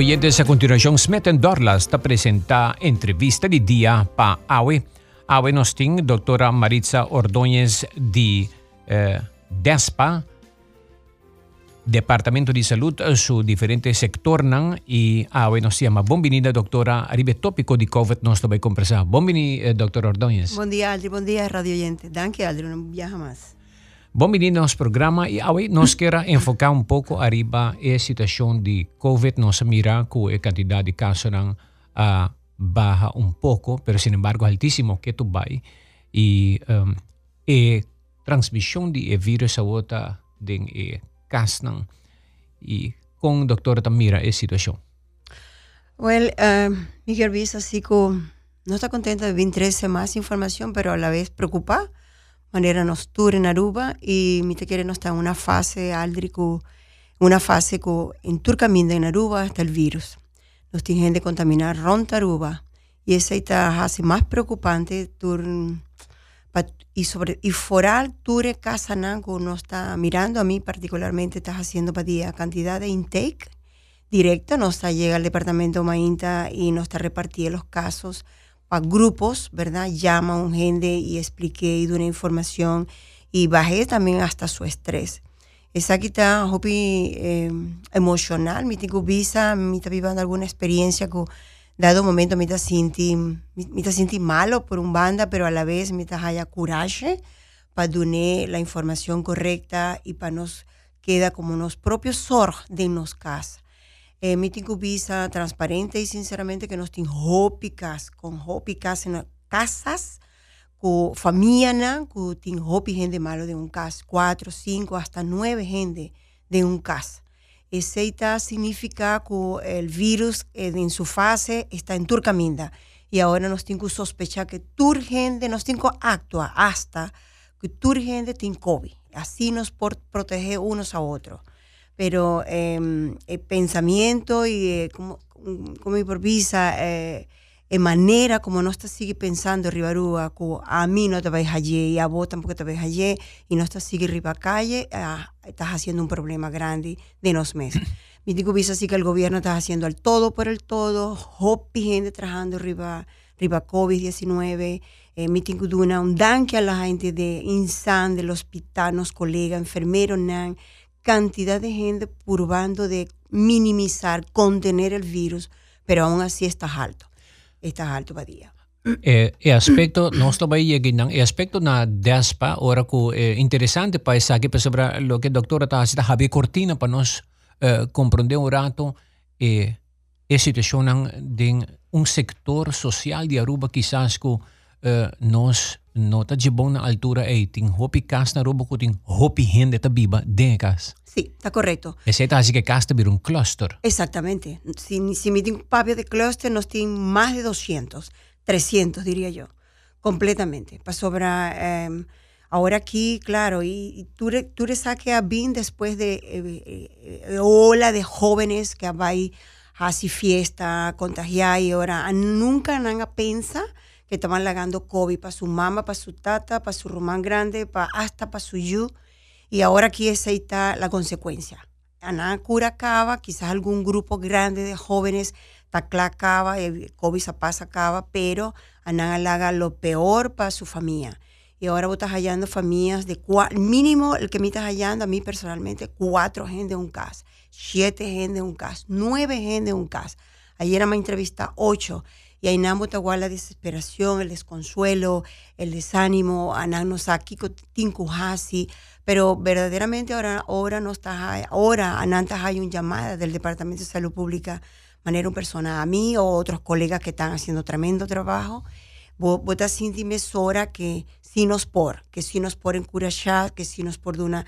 Oyentes, a continuación, Smith Dorlas te presenta entrevista de día para AWE. AWE nos tiene doctora Maritza Ordóñez de eh, DESPA, Departamento de Salud, su diferente sector nan, y AWE nos llama. Bienvenida, doctora. Arriba tópico de COVID nos va a conversar. Bienvenida, eh, doctora Ordóñez. Buen día, Aldri. Buen día, radio oyente. Danke, Aldri. No viaja más. A nuestro programa y hoy nos quiera enfocar un poco arriba la situación de COVID. Nos mira que la cantidad de casos uh, baja un poco, pero sin embargo altísimo que tú vas. Y um, la transmisión de virus a otra de e y con doctora Tamira esa situación. Well, uh, Miguel Visa, así que no está contenta de 23 más información, pero a la vez preocupada manera nos tour en Aruba y mi te quiere no está en una fase aldrico, una fase que en turcaminda en Aruba hasta el virus. Nos tienen de contaminar ronta Aruba y esa está hace más preocupante tur, y sobre y foral ture casa nango no está mirando a mí particularmente estás haciendo para día cantidad de intake directa no está llega al departamento Mainta y no está repartiendo los casos para grupos, ¿verdad? Llama a un gente y expliqué y una información y bajé también hasta su estrés. Esa quita hobby eh, emocional, mi tengo visa, mi está viviendo alguna experiencia que dado momento me está sintiendo me está malo por un banda, pero a la vez me está haya coraje para dar la información correcta y para nos queda como nos propios sor de nos casa eh, mi visa transparente y sinceramente que nos tiene hópicas, con hópicas en casas, con familia, con tiene hopi gente malo de un cas, cuatro, cinco, hasta nueve gente de un cas. Ese significa que el virus eh, en su fase está en turcaminda y ahora nos tiene que sospechar que tur gente nos tiene que actuar hasta que tur gente tiene COVID. Así nos por proteger unos a otros pero em, el pensamiento y eh, como, como improvisa, eh, en manera como no estás sigue pensando Ribarúa, a mí no te vais allí y a vos tampoco te vais allí y no estás sigue arriba calle, ah, estás haciendo un problema grande de los meses. Mi digo visa así que el gobierno está haciendo el todo por el todo, hopi gente trabajando arriba, arriba COVID-19, eh, mi tengo un danque a la gente de INSAN, del hospital, los colegas, enfermeros, nan, cantidad de gente probando de minimizar, contener el virus, pero aún así está alto. Está alto día. Eh, el aspecto, no estaba llegando, el aspecto na DESPA, ahora que eh, interesante para esa que sobre lo que el doctor está haciendo, Javier Cortina, para nos eh, comprender un rato eh, la situación de un sector social de Aruba quizás que eh, nos nota de buena altura e tem hopi cas na robo tem hopi gente ta biba de cas. Sí, está correcto. Es así que cas un cluster. Exactamente. Si, si mi un papio de cluster nos tiene más de 200, 300 diría yo, completamente. Para sobra, eh, ahora aquí, claro, y, y tú, tú le saques a BIN después de eh, eh, eh, ola de jóvenes que hay así fiesta, contagiar y ahora nunca han pensado que estaban lagando COVID para su mamá, para su tata, para su román grande, para, hasta para su yu. Y ahora aquí está la consecuencia. Ana cura acaba, quizás algún grupo grande de jóvenes tacla el COVID se pasa acaba, pero Ana haga lo peor para su familia. Y ahora vos estás hallando familias de cuatro, mínimo el que me estás hallando a mí personalmente, cuatro gente de un caso, siete gente de un caso, nueve gente de un caso. Ayer me entrevista ocho y ahí igual la desesperación, el desconsuelo, el desánimo, anagnos aquí tinkuhasi, pero verdaderamente ahora, ahora no está, ahora anantas hay una llamada del Departamento de Salud Pública, manera un persona a mí o otros colegas que están haciendo tremendo trabajo, vos, estás hora que si nos por, que si nos por encourajar, que si nos por de una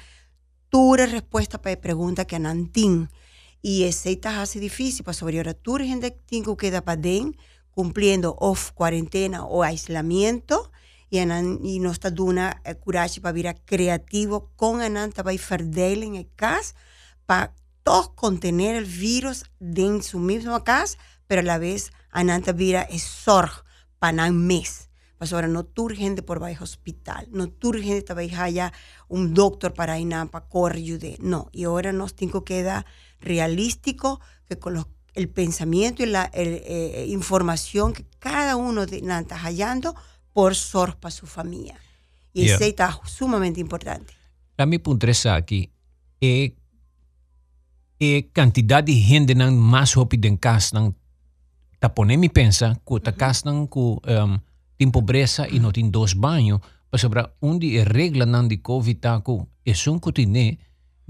dura respuesta para pregunta que anantín, y ese hace difícil para sobre ahora tú gente que queda para den cumpliendo off cuarentena o aislamiento y, y no está eh, coraje para vir creativo con ananta para verdelen en el cas para todos contener el virus en su misma casa, pero a la vez ananta vira es sorg para un mes. Pues ahora no gente por bajo hospital, no gente para allá un doctor para ir para correr No, y ahora nos tengo que dar realístico que con los el pensamiento y la eh, información que cada uno está hallando por sorpa su familia. Y eso está sumamente importante. A mi punto es aquí, é, é quantidade de gente mais rápido em casa tá pondo me pensa que tá casa com um, tem pobreza e não tem dois banhos para sobre onde é regra não de covid tá com é só um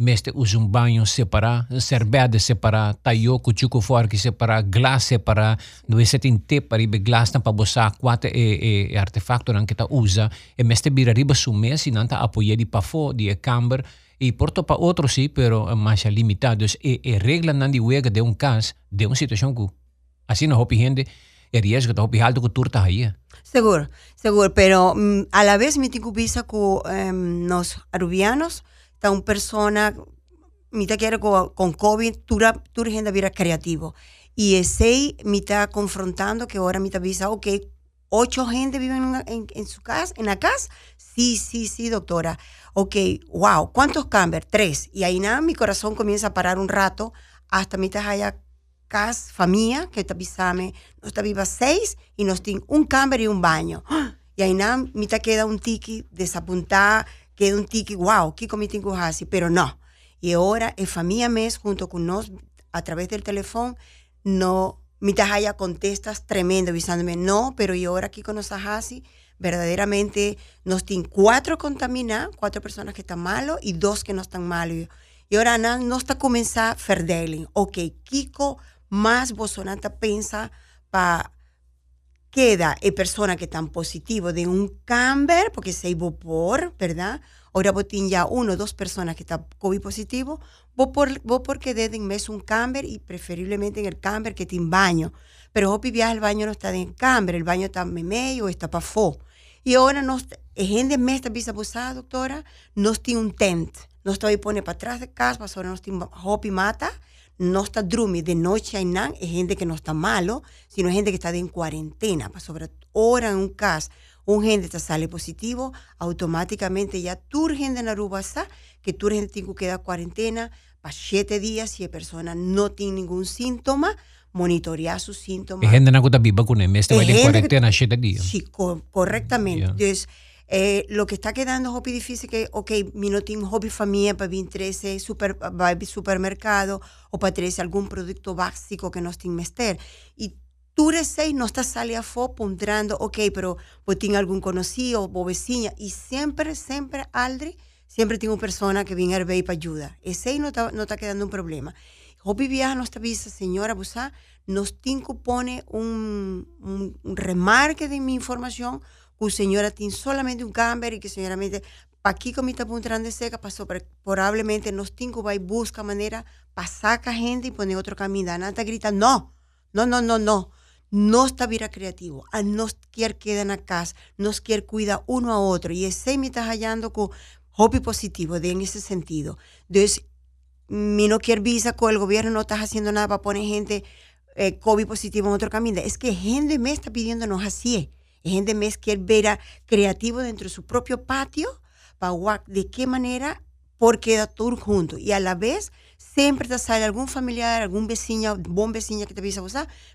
cotiné meste usa um banho separado, cerveja separado, tayo cuchuco forque separado, glass separado, dove se tem te para ibe glass na para botar quatro e, e, artefacto que ta usa, e meste bira riba su mesi não tá apoiar de para fora, de camber, e porto para outro sim, pero mais limitado. Dus e, e regla não de wega de um caso, de uma situação que assim não hopi gente, e riesgo tá hopi alto que turta aí. Seguro, seguro, pero mm, a la vez me tengo visa con um, los arubianos, está una persona, mitad quiere con, con COVID, tu gente vira creativo. Y ese está confrontando que ahora está visa, ok, ocho gente viven en, su casa, en la casa. Sí, sí, sí, doctora. Ok, wow, ¿cuántos camber? Tres. Y ahí nada, mi corazón comienza a parar un rato hasta mi haya casa, familia, que está pisame, nos está viva seis y nos tiene un camber y un baño. Y ahí nada, mitad queda un tiki desapuntada, queda un tiki, wow, ¿qué comí tengo así? Pero no. Y ahora, es familia mes, junto con nos, a través del teléfono, no mi tajaya contestas tremendo, avisándome, no, pero yo ahora aquí con los así, verdaderamente nos tienen cuatro contaminados, cuatro personas que están malos y dos que no están malos. Y ahora no está comenzando ferdeling. Ok, Kiko más bosonanta pensa para queda e persona que están positivo de un cambio, porque se iba por, ¿verdad? Ahora vos ya uno o dos personas que están COVID positivo, vos, por, vos porque deben mes un camber y preferiblemente en el camber que tiene baño. Pero vos viaje el baño no está en camber, el baño está en medio está para fo. Y ahora nos, gente mes está visa abusada, doctora, nos tiene un tent. Nos está ahí pone para atrás de casa, ahora nos tiene hopi mata, no está drumi de noche hay nada, es gente que no está malo, sino gente que está en cuarentena, para sobre hora en un caso un gente te sale positivo, automáticamente ya tu gente en Aruba está, que tu gente tiene que quedar cuarentena para siete días si la persona no tiene ningún síntoma, monitorear sus síntomas. Es gente que está este en cuarentena siete días. Sí, correctamente. Entonces, eh, lo que está quedando es difícil que, ok, mi no tengo hobby familia para 13 super, supermercado o para 13 algún producto básico que no tiene mester. Y tú seis no estás saliendo a fo puntrando, ok, pero pues tiene algún conocido o vecina. Y siempre, siempre, Aldri, siempre tengo persona que viene a ver para ayuda. Ese no está, no está quedando un problema. Hobby viaja nos avisa, señora Busá, nos tinco pone un, un, remarque de mi información que señora tiene solamente un camber y que para aquí con mi puntrando de seca, pasó, probablemente nos tinco va y busca manera para sacar gente y poner otro camino. Nada grita, no, no, no, no, no no está vida creativo, a no quiere quedar en casa, nos quiere cuidar uno a otro. Y ese me está hallando con hobby positivo de, en ese sentido. Entonces, mi no quiere visa con el gobierno no está haciendo nada para poner gente eh, COVID positivo en otro camino. Es que gente me está pidiéndonos así. Gente me quiere ver creativo dentro de su propio patio para de qué manera por queda todo junto. Y a la vez siempre te sale algún familiar, algún vecino, buen vecino que te avisa,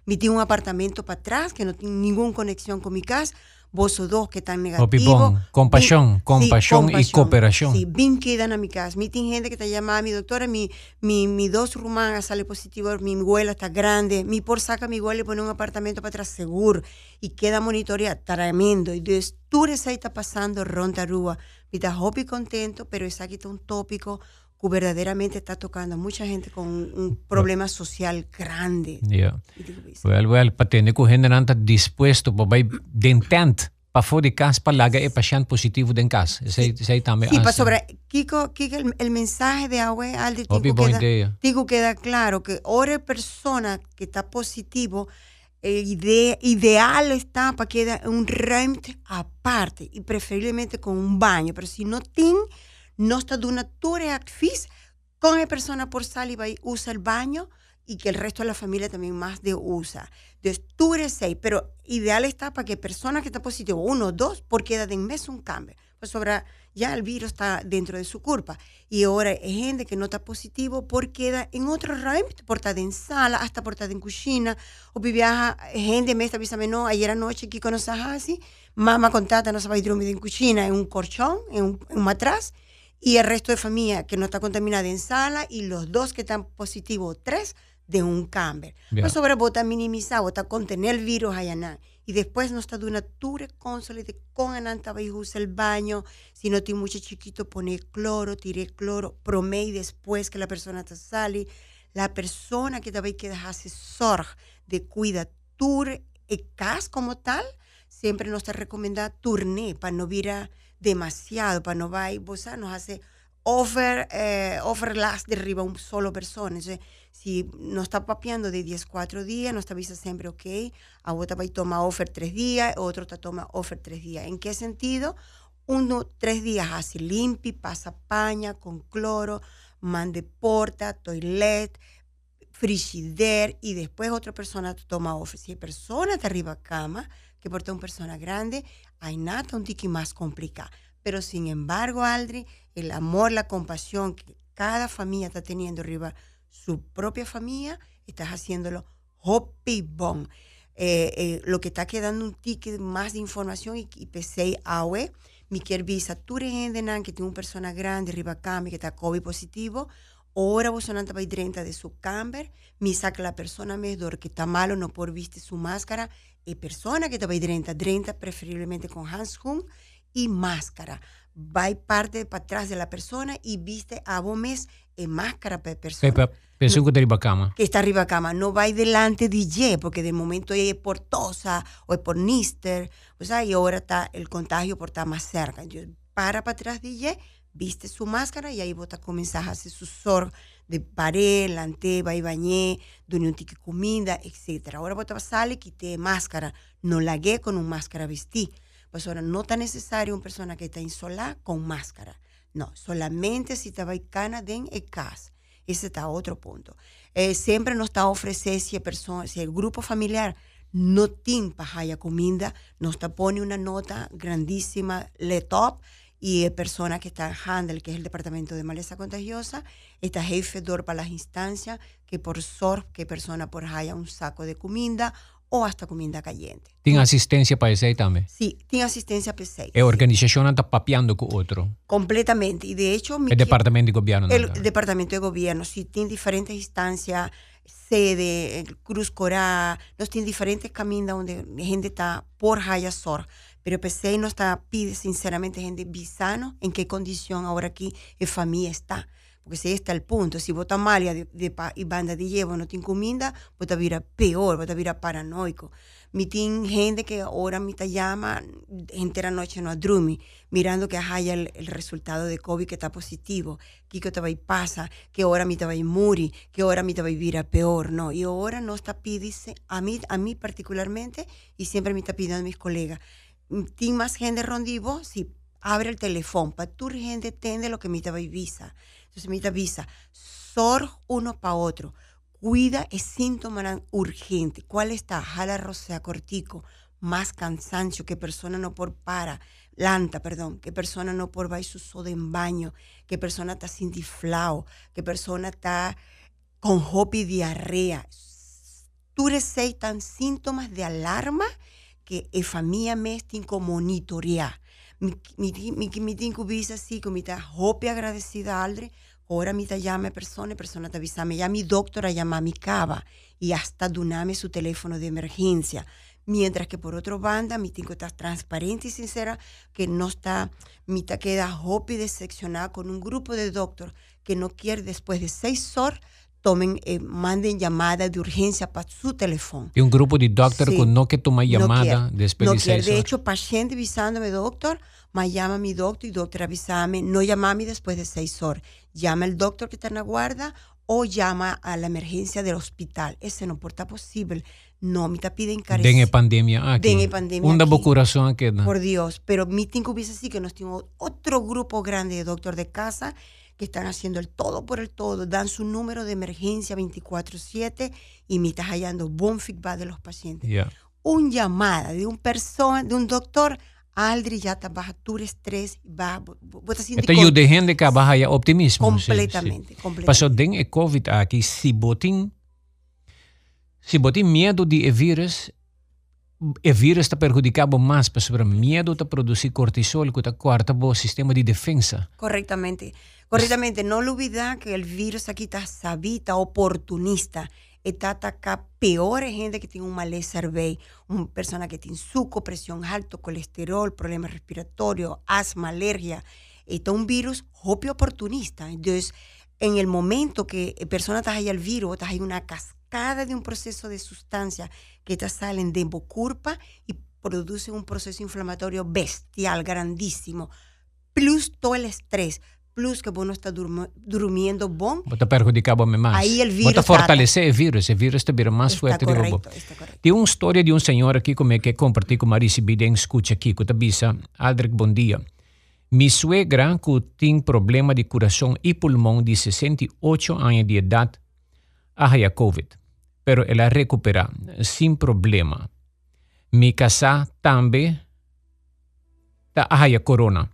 me tiene un apartamento para atrás que no tiene ninguna conexión con mi casa, vos o dos que están negativos. compasión, compasión y cooperación. Sí, bien quedan a mi casa. Mi gente que te llama, mi doctora, mi, mi, mi dos rumanas sale positivo, mi abuela está grande, mi por saca mi abuela y pone un apartamento para atrás seguro y queda monitoreada, tremendo. Y entonces tú ahí está pasando ronda rúa, mi está y contento, pero es aquí un tópico que verdaderamente está tocando a mucha gente con un problema social grande. Yeah. Well, well, patente que gente não está disposto para de intent para fora de casa para lagar el paciente positivo de casa. Ese, ese también sí, para sobre, Kiko, Kiko el, el, mensaje de agua Aldi, Tico queda, Tico queda claro que ahora persona que está positivo, el ide, ideal está para que un rent aparte y preferiblemente con un baño, pero si no tiene no está de una tour con la persona por saliva y usa el baño y que el resto de la familia también más de usa. Entonces, tú eres seis, pero ideal está para que personas que están positivo, uno o dos, porque queda de mes un cambio. pues sobra, ya el virus está dentro de su culpa. Y ahora hay gente que no está positivo porque queda en otro ámbito, portada en sala, hasta portada en cocina, o viaja gente me está avisando, no, ayer anoche que conoces así, mamá contata no se va a dormir en cocina, en un colchón, en un, en un matraz, y el resto de familia que no está contaminada en sala, y los dos que están positivos, tres, de un cambio. Yeah. Pues sobre bota minimizar, contener el virus allá y después no está de una ture de con ananta usa el baño, si no tiene mucho chiquito pone cloro, tire cloro, promei después que la persona te sale, la persona que también que dejarse sorg de cuida tur e cas como tal, siempre nos está recomendada turné para no virar demasiado, para no va vos nos hace over, eh, overlast de arriba un solo persona. Si no está papeando de 10, 4 días, no está avisa siempre, ok, a otra y toma offer 3 días, otro te toma offer 3 días. ¿En qué sentido? Uno, 3 días así, limpi, pasa paña con cloro, mande porta, toilet, frigider y después otra persona toma offer. Si hay persona de arriba cama, que porta una persona grande, hay nada un tiki más complicado. Pero sin embargo, Aldri, el amor, la compasión que cada familia está teniendo arriba, su propia familia, estás haciéndolo hopi bon. Eh, eh, lo que está quedando un ticket más de información y, y pensé, awe, mi visa, tú que tiene una persona grande, arriba acá, que está COVID positivo, ahora vos sonante para 30 de su camber, mi saca la persona mejor que está malo, no por viste su máscara, y persona para 30, 30 preferiblemente con hands home, y máscara. Va parte para atrás de la persona y viste a mes en máscara para persona. Pepa, pensó que está arriba cama. Que está arriba cama. No va delante de porque de momento ella es por tosa o es por níster. O sea, y ahora está el contagio por estar más cerca. Entonces, para para atrás de viste su máscara y ahí vos comenzás a hacer su sor de pared, lante, va y bañé, donde un tique comida, etc. Ahora vos sale, quité máscara. No lagué con un máscara vestí. Pues ahora no está necesario una persona que está insolada con máscara. No, solamente si te va cana den el cas. Ese está otro punto. Eh, siempre nos está ofreciendo si, persona, si el grupo familiar no tiene para comida, nos está pone una nota grandísima, le top, y la persona que está en Handel, que es el departamento de maleza contagiosa, está jefe para las instancias, que por SOR, que persona por haya un saco de comida o hasta comida caliente. ¿Tiene asistencia para ese también? Sí, tiene asistencia para ese. ¿La organización está papeando con otro? Completamente. Y de hecho... ¿El departamento de gobierno? El departamento de gobierno, sí, tiene diferentes instancias, sede, Cruz Corá, nos tiene diferentes caminos donde gente está por Hayasor. Pero PC no está, pide sinceramente gente visano en qué condición ahora aquí la familia está. Porque si está el punto, si vota mal y, de, y banda de llevo no tiene comida, vota vira peor, vota vira paranoico. Mi tiene gente que ahora me llama entera noche no adrumi, mirando que haya el, resultado de COVID que está positivo, que te va y pasa, que ahora me va y muri, que ahora me va a vivir peor, no. Y ahora no está pidiendo, a mí, a mí particularmente, y siempre me está pidiendo a mis colegas, tiene más gente rondivo, si abre el teléfono, para tu gente tende lo que y visa entonces, me avisa, sor uno para otro. Cuida el síntoma urgente. ¿Cuál está? Jala rosea cortico, más cansancio, que persona no por para, lanta, perdón, que persona no por va y su soda en baño, que persona está sin diflao, que persona está con hopi diarrea. Tú tan síntomas de alarma que la familia me está como monitorear. Mi, mi, mi, mi, mi así, con mi hopi agradecida aldre, Ora mi llama persona, persona te avisame, ya mi doctora llama a mi cava y hasta duname su teléfono de emergencia. Mientras que por otro banda, mi tinco está transparente y sincera, que no está, mi queda hopi decepcionada con un grupo de doctores que no quiere después de seis horas tomen, eh, manden llamada de urgencia para su teléfono. Y un grupo de doctores que no que toma llamada no después no de seis horas. De hecho, paciente avisándome, doctor, me llama mi doctor y doctor avísame, no llama después de seis horas. Llama el doctor que está en la guarda o llama a la emergencia del hospital. Ese no porta posible. No, me está piden encarecer. Dengue pandemia aquí. Dengue pandemia Una corazón aquí. Por Dios. Pero mi tengo así que nos tengo otro grupo grande de doctor de casa que están haciendo el todo por el todo, dan su número de emergencia 24/7 y me está hallando buen feedback de los pacientes. Un llamada de un persona, de un doctor Aldri ya está baja tu estrés, va, vos Então, eu de gente que baja optimismo. Completamente, sí, sí. completamente. Pasó den e COVID aqui, se botin, se botin medo de vírus, e vírus está perjudicando mais, pero medo de produzir cortisol, que está corta o sistema de defensa. Correctamente. Correctamente. No olvidar que el virus aquí está sabita, oportunista. Está atacar peor gente que tiene un malestar cervey, una persona que tiene suco, presión alto, colesterol, problemas respiratorios, asma, alergia. Está un virus hopio oportunista. Entonces, en el momento que la persona está ahí al virus, está ahí una cascada de un proceso de sustancia que te salen de bocurpa y producen un proceso inflamatorio bestial, grandísimo, plus todo el estrés, plus que vos no estás durmiendo bom. Bota perjudicava mais. Aí o vírus Bota fortalecer o vírus, o vírus está vira mais forte correcto, de está correcto. Tem uma história de senhor aqui como é que compartilhei com Marisa Biden, escute aqui, que bisa, Aldrich, bom dia. Mi suegra que tem problema de coração e pulmão de 68 anos de idade, a COVID, pero ela recupera sem problema. Mi casa também tá a corona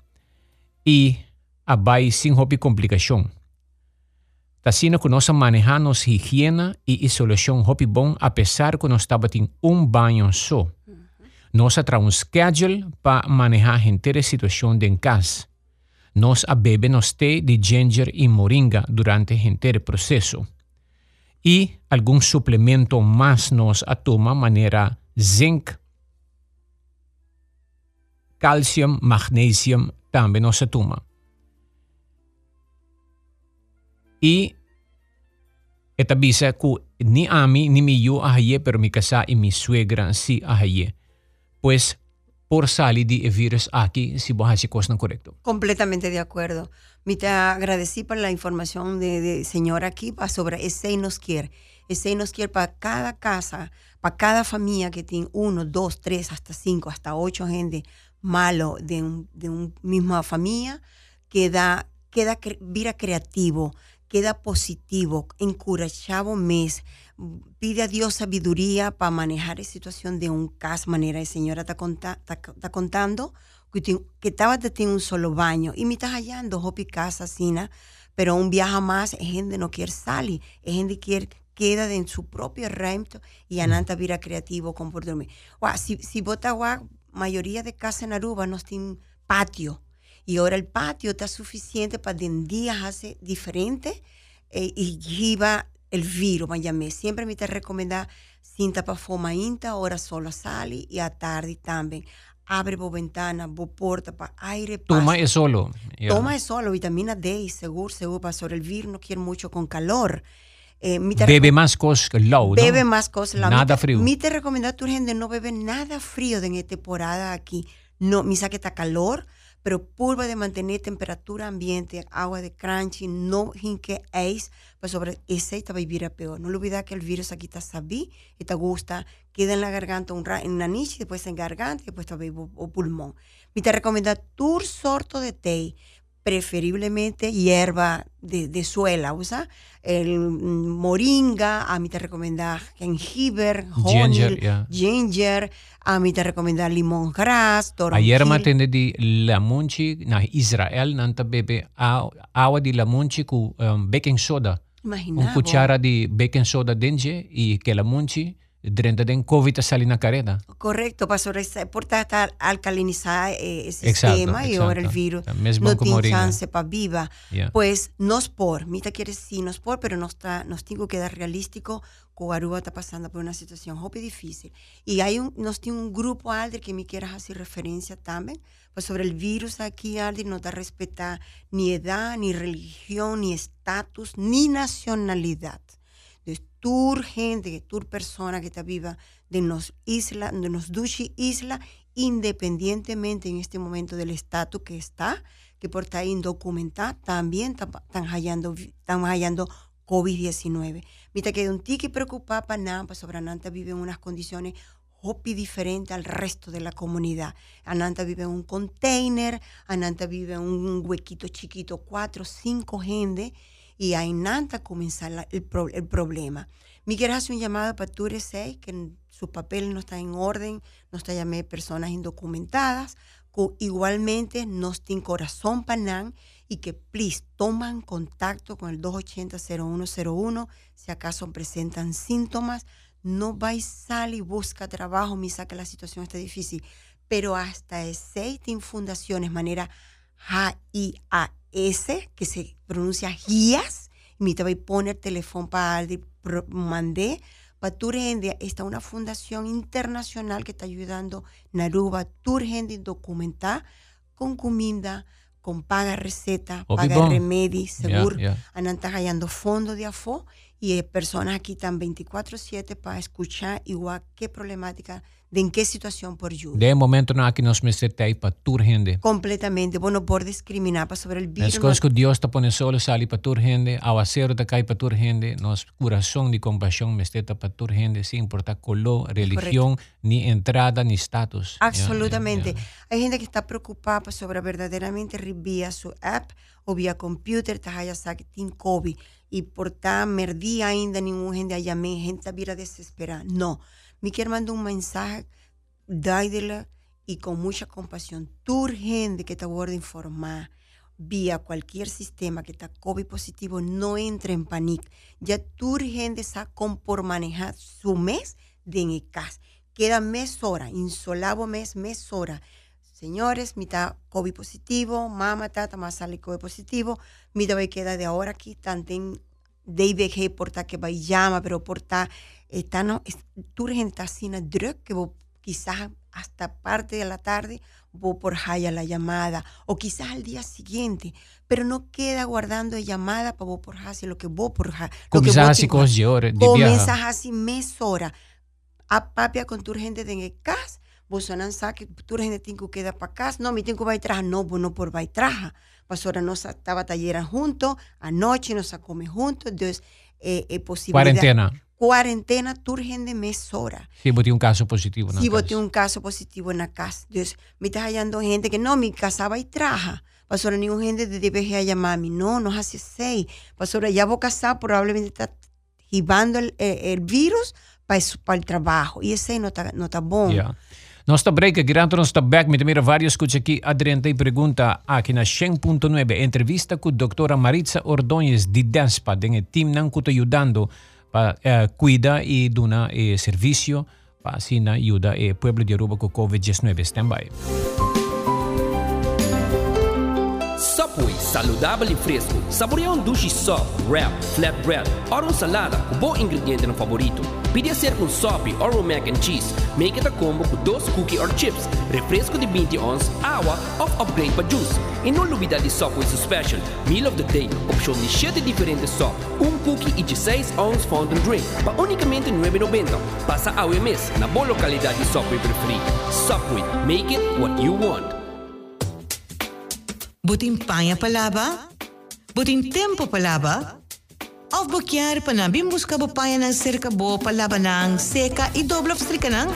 e abai sem houve complicação. Tasina que nós manejamos higiene e isolação houve bom, apesar que nós estava em um banho só. Nós temos um schedule para manejar a inteira situação de casa. Nós a bebe nos té de ginger e moringa durante o inteiro E algum suplemento mais nós a toma maneira zinc, calcium, magnesium também nós a toma. Y esta bisa ku ni ami ni mi yo ahaye pero mi casa y mi suegra si ahaye. Pues por sali di e virus aquí si vos haces cosas correcto. Completamente de acuerdo. Me te agradecí por la información de, de señora aquí sobre ese nos quiere. Ese nos quiere para cada casa, para cada familia que tiene uno, dos, tres, hasta cinco, hasta ocho gente malo de un, de un misma familia, queda, queda vira creativo, queda positivo, encorajado mes, pide a Dios sabiduría para manejar la situación de un caso, manera la señora está, conta, está, está contando que, que estaba de un solo baño y me está hallando hopi casa sina, pero un viaje más, gente no quiere salir, gente quiere queda en su propio reino y ananta vira creativo con por dormir. Si, si bota mayoría de casa en Aruba no tienen patio, y ahora el patio está suficiente para en días hace diferente eh, y lleva el virus, Miami. Siempre me te recomenda cinta para fuma inta, ahora solo sale y a tarde también. Abre bo ventana, bo porta para aire. Toma es solo. Yeah. Toma es solo, vitamina D, seguro, seguro, para sobre el virus no quiere mucho con calor. Eh, bebe más cosas que low, Bebe más cosas. Nada frío. Mi te recomienda a tu gente no bebe nada frío de esta temporada aquí. No, mi saque está calor, pero pulva de mantener temperatura ambiente, agua de crunchy, no hinque eis, pues sobre ese está vivir a peor. No olvides que el virus aquí está sabí, y te gusta, queda en la garganta un en la niche, después en garganta, y después está o pulmón. Me te recomienda tu sorto de té, preferiblemente hierba de, de suela, usa el moringa, a mí te recomienda jengibre, honey, ginger, yeah. ginger, a mí te recomienda limón gras, toronjil. Ayer matende di lamunchi na Israel nanta bebe agua di lamunchi con um, baking soda. Immaginavo. Un cuchara di baking soda dentro y que lamunchi dentro de COVID sale na careta. Correcto, para sobre porta alcalinizar eh, el Exacto, sistema y exacto. ahora el virus Mesmo no tiene chance para viva. Yeah. Pues nos por, mita quiere sí, nos por, pero nos, está, nos tengo que dar realístico que Aruba está pasando por una situación muy difícil. Y hay un, nos tiene un grupo, Alder, que me quieras hacer referencia también, pues sobre el virus aquí, Alder, no da respetar ni edad, ni religión, ni estatus, ni nacionalidad. Entonces, tu gente, tu persona que está viva de nos isla, de nos duchi isla, independientemente en este momento del estatus que está, que por estar indocumentada, también están hallando, están hallando COVID-19. Mira que un tiki preocupado para nada, para sobre Ananta vive en unas condiciones hopi diferente al resto de la comunidad. Ananta vive en un container, Ananta vive en un huequito chiquito, cuatro, cinco gente, y ahí Nanta comienza la, el, pro, el, problema. Me quiero hacer un llamado para Ture 6, que sus papeles no están en orden, no está llamé personas indocumentadas, igualmente nos tienen corazón panán y que please toman contacto con el 280-0101 si acaso presentan síntomas. No vais sal y busca trabajo, misa que la situación está difícil. Pero hasta ese fundaciones, manera H-I-A-S, que se pronuncia GIAS, me te voy a poner teléfono para mandé. Para Turgendia está una fundación internacional que está ayudando Naruba Turgendia a documentar con comida, con paga receta, paga remedio, seguro, yeah, yeah. fondo de afo y personas aquí están 24/7 para escuchar igual qué problemática de en qué situación por ayuda. De momento no aquí nos metemos ahí para tu gente. Completamente, bueno, por discriminar para sobre el virus. Es cosa que Dios te pone solo salir para tu gente, aguacero te cae para tu gente, nos corazón ni compasión me para tu gente, sin importar color, religión, ni entrada, ni estatus. Absolutamente. Hay gente que está preocupada sobre verdaderamente vía su app o vía computer, te haya sacado COVID y por ta merdí ainda ningún gente allá me gente vira desesperada. No me quiero mandar un mensaje, dáidela y con mucha compasión. Tu gente que te voy a informar vía cualquier sistema que está COVID positivo, no entre en pánico. Ya tu gente está por manejar su mes de en casa. Queda mes hora, insolabo mes, mes hora. Señores, mitad COVID positivo, mamá, tata, más sale COVID positivo, mitad va a quedar de ahora aquí, tanto en DVG, porta que va y llama, pero porta está no sin druk que quizás hasta parte de la tarde vos por haya la llamada o quizás al día siguiente, pero no queda guardando llamada para vos por hacer lo que vos por Comienzas así con Comienzas así mes hora. A papia con tu gente de casa, vos sonan que tu gente tiene que quedar para casa, no, mi tengo que traja, no, vos no por traja. Pasora nos estaba tallera juntos, anoche nos come juntos, entonces eh, eh, posibilidad. Cuarentena cuarentena turgen de mes hora. Sí, vos un caso positivo en la sí, casa. Sí, un caso positivo en la casa. Entonces, me estás hallando gente que no, mi casa va y traja. Pasó ningún gente de DBG a llamarme. No, no hace seis. Pasó ya vos casado, probablemente está llevando el, el, virus para, para el trabajo. Y ese no está no está bom. Yeah. Nós está break, girando nós está back, me também vários escuta aqui, Adriana e pergunta aqui na 100.9, entrevista com a doutora Maritza Ordonez de DESPA, tem o time não que está ajudando pa, eh, cuida e dona eh, serviço para assim ayuda o pueblo de Aruba com COVID-19 standby. Subway, saludável e fresco. Saborear um duche soft, wrap, flatbread ou uma salada com bom ingrediente no favorito. Pide ser com sopa ou mac and cheese. Make it a combo com dois cookies or chips, refresco de 20 ons, água ou upgrade para juice. E não olvida de su special, meal of the day, opção de 7 diferentes sop, um cookie e 16 ons fountain drink, para unicamente 9,90. Passa ao mês na boa localidade de Subway preferida. Subway, make it what you want. Buting panya palaba? Buting tempo palaba? Of bukyar pa na bimbus ka bupaya ng circa bo palaba ng seka i doblo strika ng?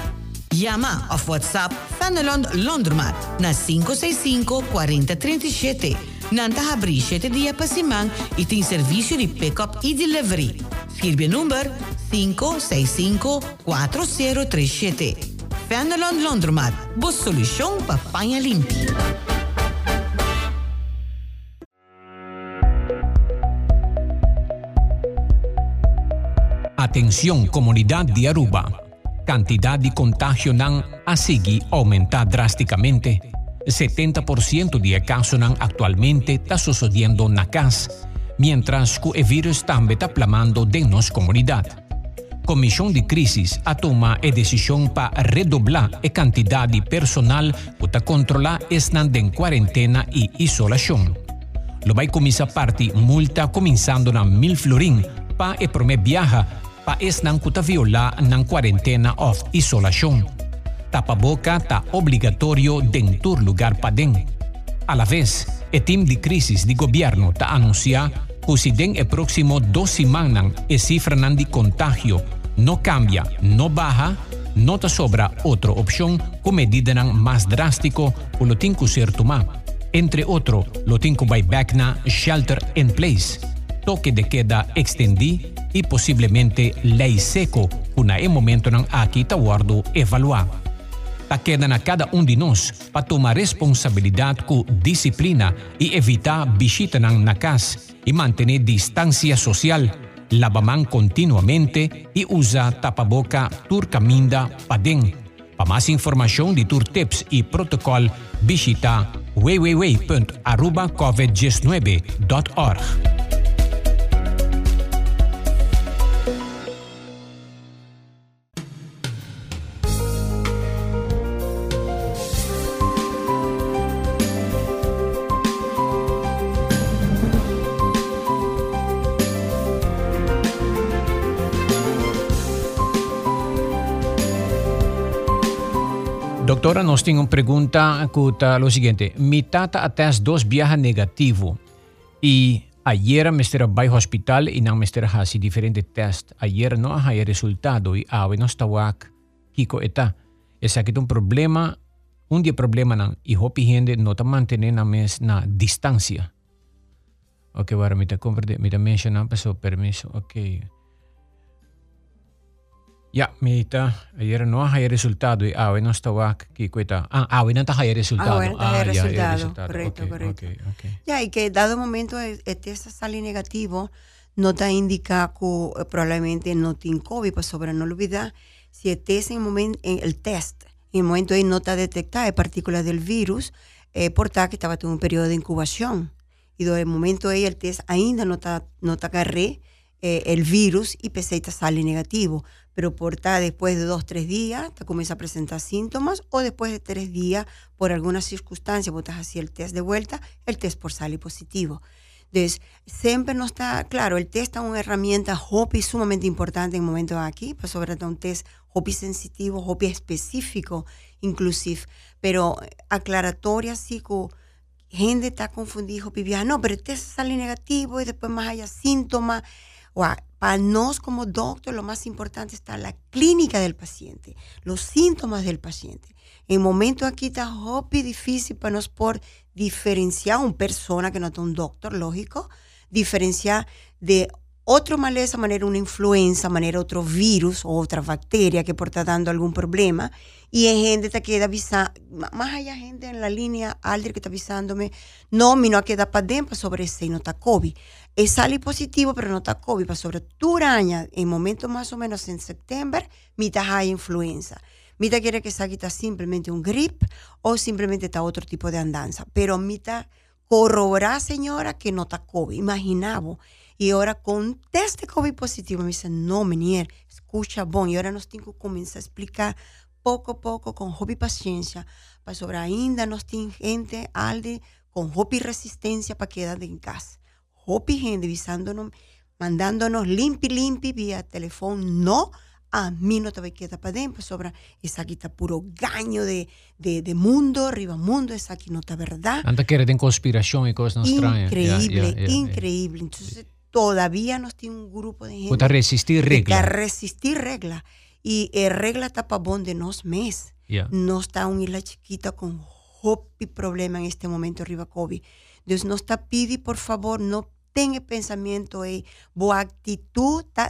Yama of WhatsApp Fenelon Laundromat na 565-4037. Nanta habri 7 dia pasimang iting servisyo di pick-up i delivery. Scribe number 565-4037. Fenelon Laundromat, bus solusyon pa panya limpi. Atención comunidad de Aruba. Cantidad de contagio nan asigi aumenta drásticamente. 70% de casos nan actualmente está sucediendo na casa, mientras que el virus también está plamando de nos comunidad. Comisión de Crisis a toma a decisión para redoblar la cantidad de personal para controlar están en cuarentena y isolación. Lo va a comenzar parte multa comenzando en mil florín para el primer viaje paes ng kutaviola ng quarentena of isolasyon. Tapaboca ta obligatorio dentur lugar pa din. A el team de crisis de gobierno ta anuncia si den el próximo dos semanas el cifra de contagio no cambia, no baja, no te sobra otra opción con medida más drástico o lo tiene que ser tomar. Entre otro, lo tiene que back na shelter in place, toque de queda extendí e possivelmente lei seco, una e momento não aqui ta guardo evaluar. ta queda na cada um de nós para tomar responsabilidade com disciplina e evitar visita na casa e manter distância social, lavar mão continuamente e usar tapa-boca turcaminda padem. Para mais informação de tur tips e protocolo, visita www.arubacovid19.org. Doctora, nós temos uma pergunta que está o seguinte. Mi tata até dois viajes negativo e ayer me trabalhei no hospital e não me hasi diferente test. Ayer não há resultado e awe não estava kiko eta. Esse aqui é um problema, um dia problema não e hopi gente não está mantendo na mes na distância. Ok, agora me está compreendendo, me está mencionando, pessoal, permisso, ok. Ya, mita, ayer no hay resultado y ahora no estaba aquí cuenta. Ah, ahora no hay resultado. Ahora no hay resultado. Correcto, okay, correcto. Okay, okay. Ya, y que dado momento este sale negativo, no te indica que eh, probablemente no tiene COVID, pues sobre no olvidar, si el test en el momento, en el test, en el momento ahí no está detectada partículas del virus, eh, por tal que estaba en un periodo de incubación. Y el momento ahí el test ainda no está, no agarré, eh, el virus y PC sale negativo pero por tal después de dos, tres días, te comienza a presentar síntomas, o después de tres días, por alguna circunstancia, botas así el test de vuelta, el test por sale positivo. Entonces, siempre no está claro, el test es una herramienta HOPI sumamente importante en el momento aquí, pues sobre todo un test HOPI sensitivo, HOPI específico, inclusive, pero aclaratoria, sí, gente está confundida, HOPI no, pero el test sale negativo y después más haya síntomas para nosotros como doctor lo más importante está la clínica del paciente, los síntomas del paciente. En momento aquí está muy difícil para nosotros por diferenciar una persona que no es un doctor, lógico, diferenciar de otro maleza, manera una influenza, manera otro virus o otra bacteria que por dando algún problema. Y hay gente que queda avisando, más allá gente en la línea, Aldri que está avisándome, no, mi no queda para dentro sobre ese no está COVID es sale positivo, pero no está COVID. Pero sobre turaña, en momentos más o menos en septiembre, mitad hay influenza. Mitad quiere que está simplemente un grip o simplemente está otro tipo de andanza. Pero mitad corroborar, señora, que no está COVID. Imaginaba. Y ahora con test de COVID positivo, me dice, no, menier, escucha, bon. Y ahora nos tengo que comenzar a explicar poco a poco, con hobby paciencia, para sobre ainda nos tiene gente, alde, con hobby resistencia para quedar en casa. Hopi gente avisándonos, mandándonos limpi limpi vía teléfono, no, a mí no te voy a quedar para dentro, sobra, esa aquí está puro gaño de, de, de, mundo, arriba mundo, esa aquí no está verdad. Antes que de conspiración y cosas extrañas. Increíble, increíble. Entonces, todavía nos tiene un grupo de gente. Para resistir regla. Para resistir regla. Y eh, regla tapabón de nos mes. No está una isla chiquita con hopi problema en este momento arriba COVID. Dios nos está pidi, por favor, no tenga pensamiento y boa actitud ta,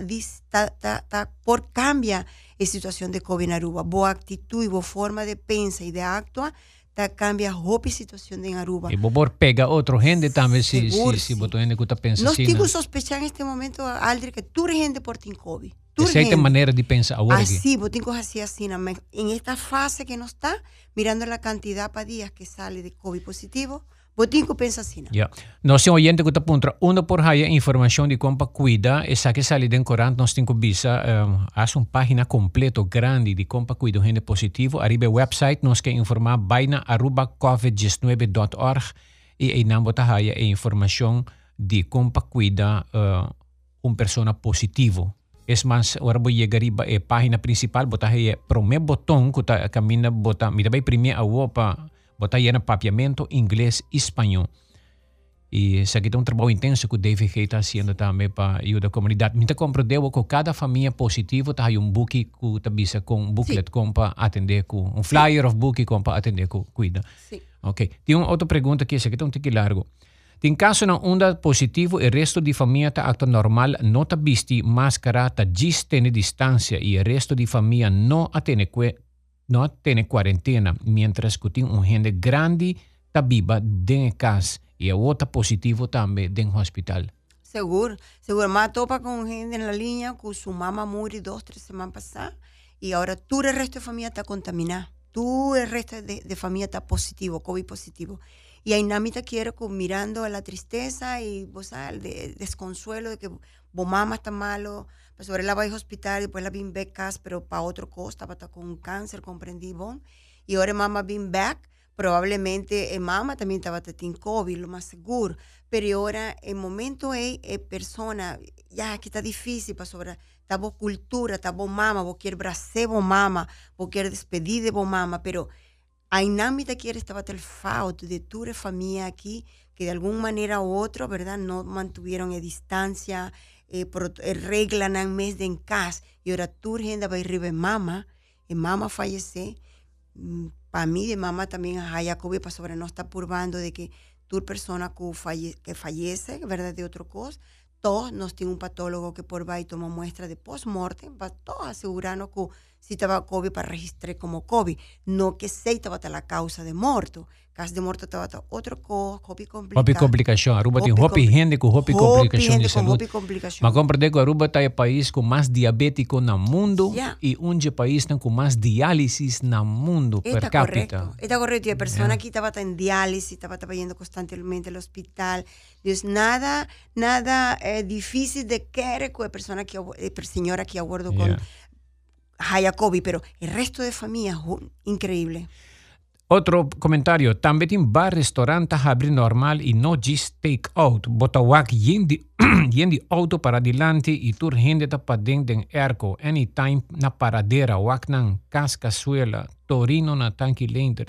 ta, ta, ta, por cambia la situación de COVID en Aruba. Boa actitud y boa forma de pensar y de actuar ta cambia a situación en Aruba. Y por pega otro gente también si si si boto gente que está pensando. No estoy sospechar en este momento Aldri que tú eres gente por tin COVID. Esa es manera de pensar ahora. Así, botinco así así en esta fase que no está mirando la cantidad para días que sale de COVID positivo Botinco pensa assim. Nós temos oyente que está puntra uma por haya informação de como cuida, essa que sale den corante nós temos bisa um, uma página completo grande de como cuida gente positivo, arriba website nós que informar baina arroba covid19.org e aí não botar haya informação de como cuida uh, uma pessoa positivo. Es más, ahora voy a llegar a la página principal, botar aí primeiro botão que está caminhando, botar, mira, vai primeiro a para botar aí papiamento inglês e espanhol. E isso aqui é um trabalho intenso que o David Hay está fazendo também para ajudar a comunidade. Muita compreendeu que cada família positiva está um book que está bisa com um booklet com para atender com um flyer of book com para atender com cuida. Sim. Ok. Tem uma outra pergunta aqui, essa aqui é um tique largo. Tem caso na onda positivo e resto de família está acto normal, não está visti máscara, está gis tene distância e o resto de família não atende no tiene cuarentena, mientras que tiene un gente grande está viva en casa y otra positivo también en hospital. Seguro, seguro. Más topa con gente en la línea que su mamá murió dos, tres semanas pasadas y ahora tú el resto de familia está contaminada. Tú el resto de, de familia está positivo, COVID positivo. Y ahí Namita quiere mirando a la tristeza y vos sabes, el desconsuelo de que vos mamá está malo, pues sobre la va a hospital, después la vin becas, pero para otro costa, para con cáncer, comprendí, bon. Y ahora mamá vin back, probablemente eh, mamá también estaba teniendo COVID, lo más seguro. Pero ahora, el momento es, eh, persona, ya que está difícil para sobre, está cultura, está mamá, vos quieres bracer mamá, vos quieres despedir de mamá, pero hay te quiere estaba el faut de tu familia aquí, que de alguna manera u otra, ¿verdad? No mantuvieron a distancia, eh, eh, reglan en mes de en casa, y ahora tu gente va a ir mamá, y mamá fallece, mm, para mí de mamá también a Jacobi para sobre no está purbando de que tu persona que, que fallece, ¿verdad? De otro cosa, todos nos tiene un patólogo que por va y toma muestra de post-mortem para todos asegurarnos que si estaba COVID para registrar como COVID, no que se estaba la causa de muerto. Caso de muerto estaba otro cosa, COVID complicado. Hopi complicação. Aruba tem hopi gente com hopi complicação de saúde. Mas compreende que Aruba está o país com mais diabético no mundo yeah. e um país tem com mais diálise no mundo Está per capita. Correcto. Está correcto. Y la persona yeah. aquí estaba en diálisis, estaba yendo constantemente al hospital. Dios, nada, nada eh, difícil de querer con la persona que, eh, señora que con yeah. Hayakobi, pero el resto de familia, increíble. Otro comentario, también en bar restaurante abrir normal y no just take out. Botawak yendi auto para adelante y tur gente ta pa den erco. Anytime na paradera, wak nan cascazuela, torino na tanki lender.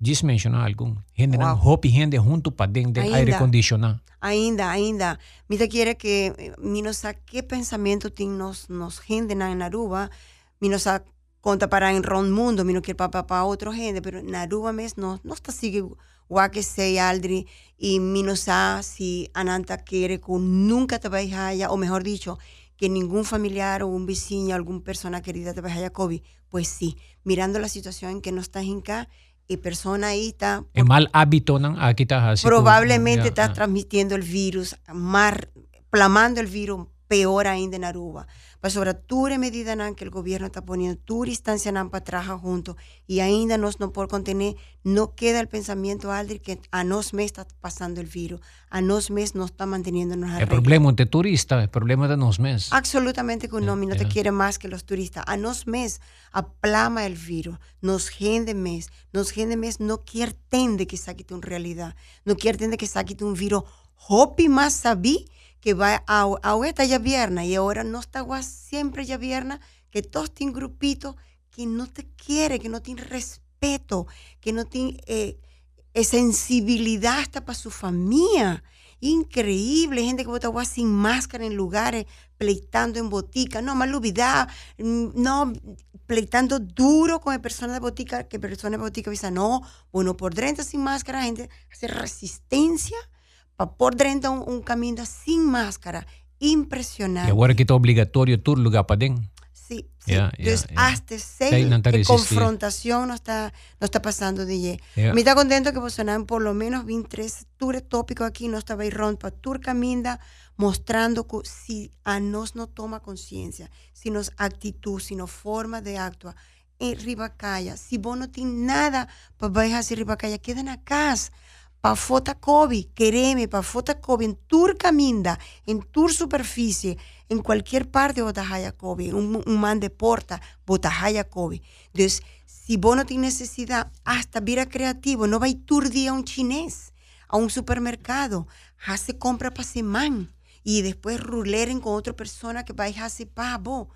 Just menciona algo. Gente wow. hopi gente junto pa den de aire acondicionado. Ainda, ainda. Mira quiere que, eh, mi no sé qué pensamiento tiene nos, nos gente na en Aruba, mi no sa conta para en ron mundo, mi no quiere para pa otro gente, pero en Aruba mes no, no está sigue que sei aldri y mi no sa si ananta quiere que nunca te vaya allá, o mejor dicho, que ningún familiar o un vecino, alguna persona querida te vaya a COVID. Pues sí, mirando la situación en que no estás en acá, y persona ahí está... El mal hábito, ¿no? Aquí está así. Probablemente está transmitiendo el virus, mar, plamando el virus peor ainda en Aruba. Sobre ture medida que el gobierno está poniendo, tu instancia para trabajar juntos y ainda nos no por contener, no queda el pensamiento Aldri que a nos me está pasando el virus, a nos mes no está manteniéndonos El problema de turista, el problema de nos mes. Absolutamente que no, no te quiere más que los turistas. A nos mes aplama el virus, nos gente mes, nos gente mes no quiere tende que saque un realidad, no quiere tende que saque un virus, hopi más sabí que va a, a esta ya viernes y ahora no está siempre ya viernes, que todos tienen grupitos que no te quiere, que no tiene respeto, que no tiene eh, eh, sensibilidad hasta para su familia. Increíble, gente que vota sin máscara en lugares, pleitando en botica, no, mal olvidar, mm, no, pleitando duro con personas de botica, que personas de botica dicen, no, bueno, por dentro sin máscara, gente hace resistencia por dentro un, un camino sin máscara. Impresionante. Y ahora que está obligatorio tu lugar para dentro. Sí, sí. Yeah, Entonces, yeah. hasta seis de confrontación no está, no está pasando, DJ. Me está contento que Bolsonaro por lo menos 23 tours tópicos aquí, no estaba rompa para tur caminda, mostrando que si a nos no toma conciencia, si nos actitud, sino forma de actuar en Ribacaya, si vos no tienes nada para hacer Ribacaya, quedan a casa para fota COVID, quereme, para fota COVID, en tur caminda, en tur superficie, en cualquier parte botahaya COVID, un, un man de porta, botahaya COVID. Entonces, si vos no tienes necesidad, hasta vira creativo, no va a tur día a un chinés, a un supermercado, hace compra para semana y después ruleren con otra persona que va a hacer pavo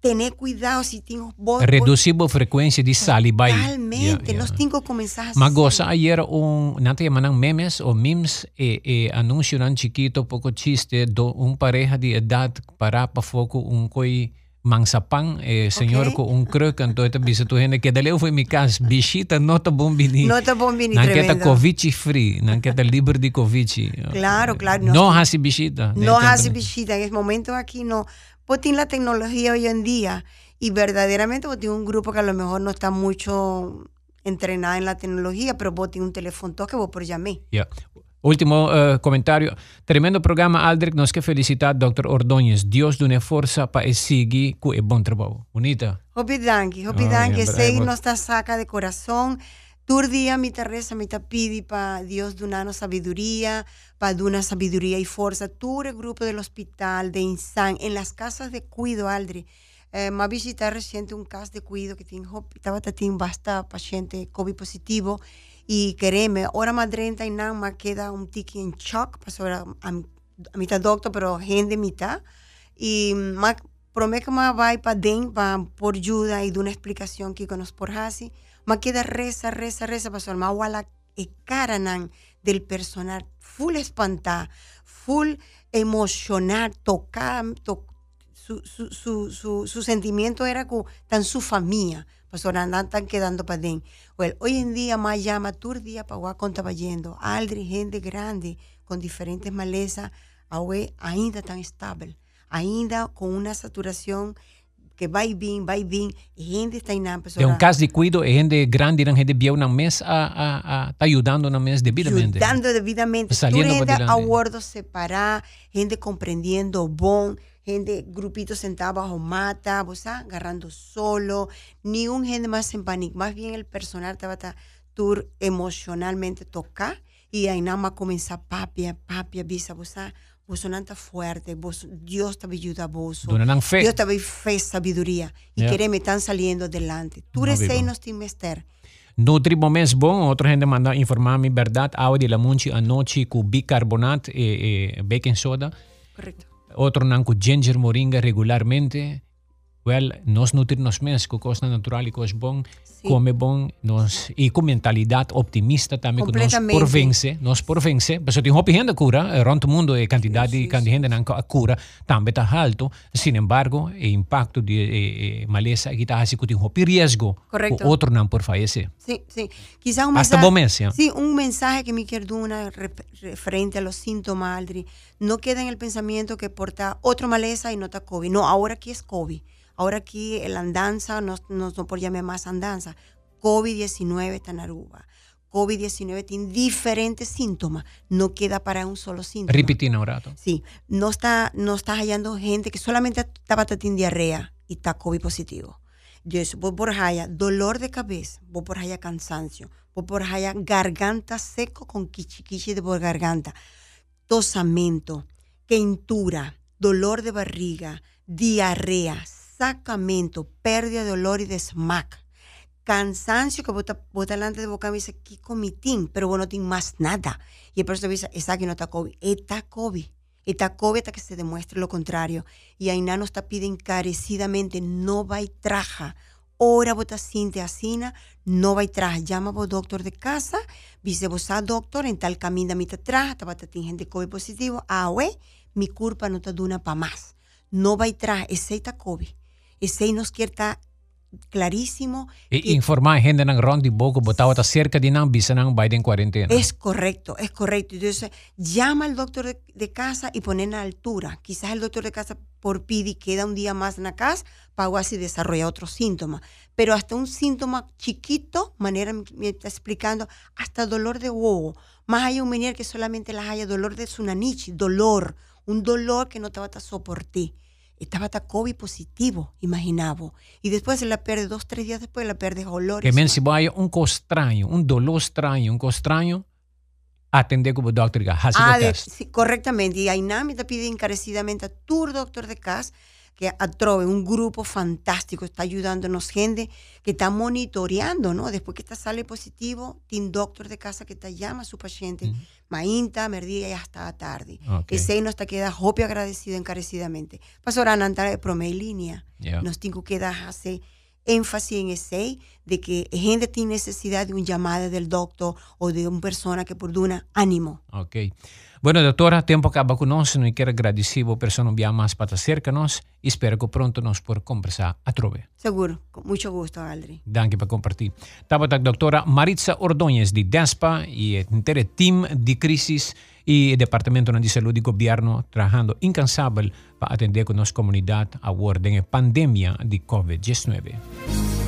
tener cuidado si tengo voz. Reducir a frequência de saliva. Totalmente, yeah, yeah. Mas gosta ayer não te llaman memes ou memes e, e anúncio nan chiquito, pouco chiste, do um pareja de idade para para foco um coi mangsapang eh, senhor okay. ko un anto ito bisa tu hene que daleo foi mi cas bisita nota bombini nota bombini nan kita covid free nan kita libre de covid claro claro no, no hasi bisita no hasi bisita en el momento aquí no pues tiene la tecnología hoy en día Y verdaderamente vos tienes un grupo que a lo mejor no está mucho entrenada en la tecnología, pero vos tienes un teléfono que vos por llamé. Yeah. Último uh, comentario. Tremendo programa, Aldrich. Nós que felicitar Dr. Ordóñez. Deus dune força para seguir com o bom trabalho. Bonita. Hopi danki, hopi danki, nos ta saca de corazón. Tur día mi ta reza, mi ta pidi pa Dios dunano sabiduría, pa duna sabiduría y fuerza. Tur el grupo del hospital, de Insan, en las casas de cuido, Aldri. Eh, ma visitar reciente un caso de cuido que tiene estaba tatín basta paciente COVID positivo y quereme, ahora 30 y nada más queda un tiki en shock, pasó a, a, a mitad doctor, pero gente mitad. Y más promete que más va para den, va por ayuda y de una explicación que nos por hasi. Queda reza, reza, reza, pasó más wala e caranan del personal. Full espantar, full emocionar, tocar, to- su, su, su, su, su sentimiento era como tan su familia, ahora andan tan quedando para den. Well, hoy en día más llama, tur día para contaba yendo, aldri, gente grande, con diferentes malezas, ahora ainda tan estable, ainda con una saturación que va y bien, va y bien, y gente está en pues É um caso de cuido, gente grande, gente biel na mês a, a, a, tá ajudando na mês devidamente. ayudando debidamente. Saliendo gente a bordo separar, gente comprendiendo bon, gente, grupito sentado bajo mata, vos agarrando solo, ni un gente más en pánico, más bien el personal estaba ta- tur emocionalmente tocar y ahí nada más comenzar papia, papia, visa, vos sabes, tan fuerte, vos, Dios te ayuda a vos. Fé. Dios te da fe, sabiduría. Y Yeah. créeme, están saliendo adelante. Tú eres nos timester. Nutri moments bom, outra gente manda informar-me verdade, água de lamunchi a noite com bicarbonato e, e baking soda. Correcto. Outro não com ginger moringa regularmente. Well, nós nutrir-nos mesmo com coisa natural e coisa bom, Sí. come bom, nós, e com mentalidade optimista também, que nós por Completamente. vencer, nós por vencer. Mas tem hopi gente cura, eh, rond o mundo, a quantidade Sí, de sí, gente a cura também está alto. Sin embargo, o impacto de eh, eh, maleza aqui está assim, que tem hopi risco, Correcto. o outro não por fallecer. Sí, sí. Quizás un Hasta mensaje, mes, ¿ya? Sí, un mensaje que me quiero dar una referente a los síntomas, Aldri. No queda en el pensamiento que porta otro maleza y no está COVID. No, ahora aquí es COVID. Ahora aquí el andanza, no, no, no por llamar más andanza. COVID-19 está en Aruba. COVID-19 tiene diferentes síntomas. No queda para un solo síntoma. Repetir um rato. Sí, no está, no está hallando gente que solamente estaba teniendo diarrea y está COVID positivo. Entonces, vos por haya dolor de cabeza, vos por haya cansancio, vos por haya garganta seco con quichiquichi de por garganta, tosamento, quentura, dolor de barriga, diarrea, sacamento, pérdida de olor y de smack, cansancio que bota, bota delante de boca y dice, ¿qué comitín? Pero vos no tienes más nada. Y el profesor dice, esa que no está COVID. Está COVID. Está COVID hasta que se demuestre lo contrario. Y Ainá nos está pide encarecidamente, no va y traja. Ora vos sinte asina, no va y traja. Llama vos doctor de casa, dice vos a doctor, en tal camino mi te traja, te va a gente COVID positivo. Ah, we, mi culpa no te duna para más. No va y traja, está COVID. Ese nos quiere estar clarísimo. E que- informar a gente ng rond di boco, botawa ta cerca de nang bisa nang Biden quarentena. Es correcto, es correcto. Entonces, llama al doctor de, de casa y ponen a altura. Quizás el doctor de casa por pidi queda un día más en la casa para así desarrollar otros síntomas. Pero hasta un síntoma chiquito, manera me está explicando, hasta dolor de huevo. Más hay un menir que solamente las haya dolor de sunanichi, dolor, un dolor que no te va a soportar. Estaba hasta COVID positivo, imaginaba. Y después se la pierde dos, tres días después, la pierde olor. Que men si vaya un co estranho, un dolor estranho, un co estranho, atender como doctor ga, hasi Ah, ah, de- sí, correctamente. Y Ainami te pide encarecidamente a tu doctor de casa que atrove un grupo fantástico, está ayudándonos gente que está monitoreando, ¿no? Después que está sale positivo, tiene doctor de casa que te llama a su paciente, mainta, merdía y hasta tarde. Ok. Ese nos te queda hopi agradecido encarecidamente. Pasora Nantara de promei línea. Yeah. Nos tengo que dar hacer énfasis en ese de que gente tiene necesidad de un llamado del doctor o de una persona que por una ánimo. Ok. Bueno, doutora, tempo acaba conosco. Nós quero agradecer a pessoa que mais para cerca nós. Espero que pronto nós por conversar a trove. Seguro, con mucho gusto, Aldri. Dank por compartir. Estava a doutora Maritza Ordóñez de DESPA e o inteiro team de crisis e o Departamento de Saúde do Governo trabalhando incansável para atender com nossa comunidade a ordem pandemia de COVID-19.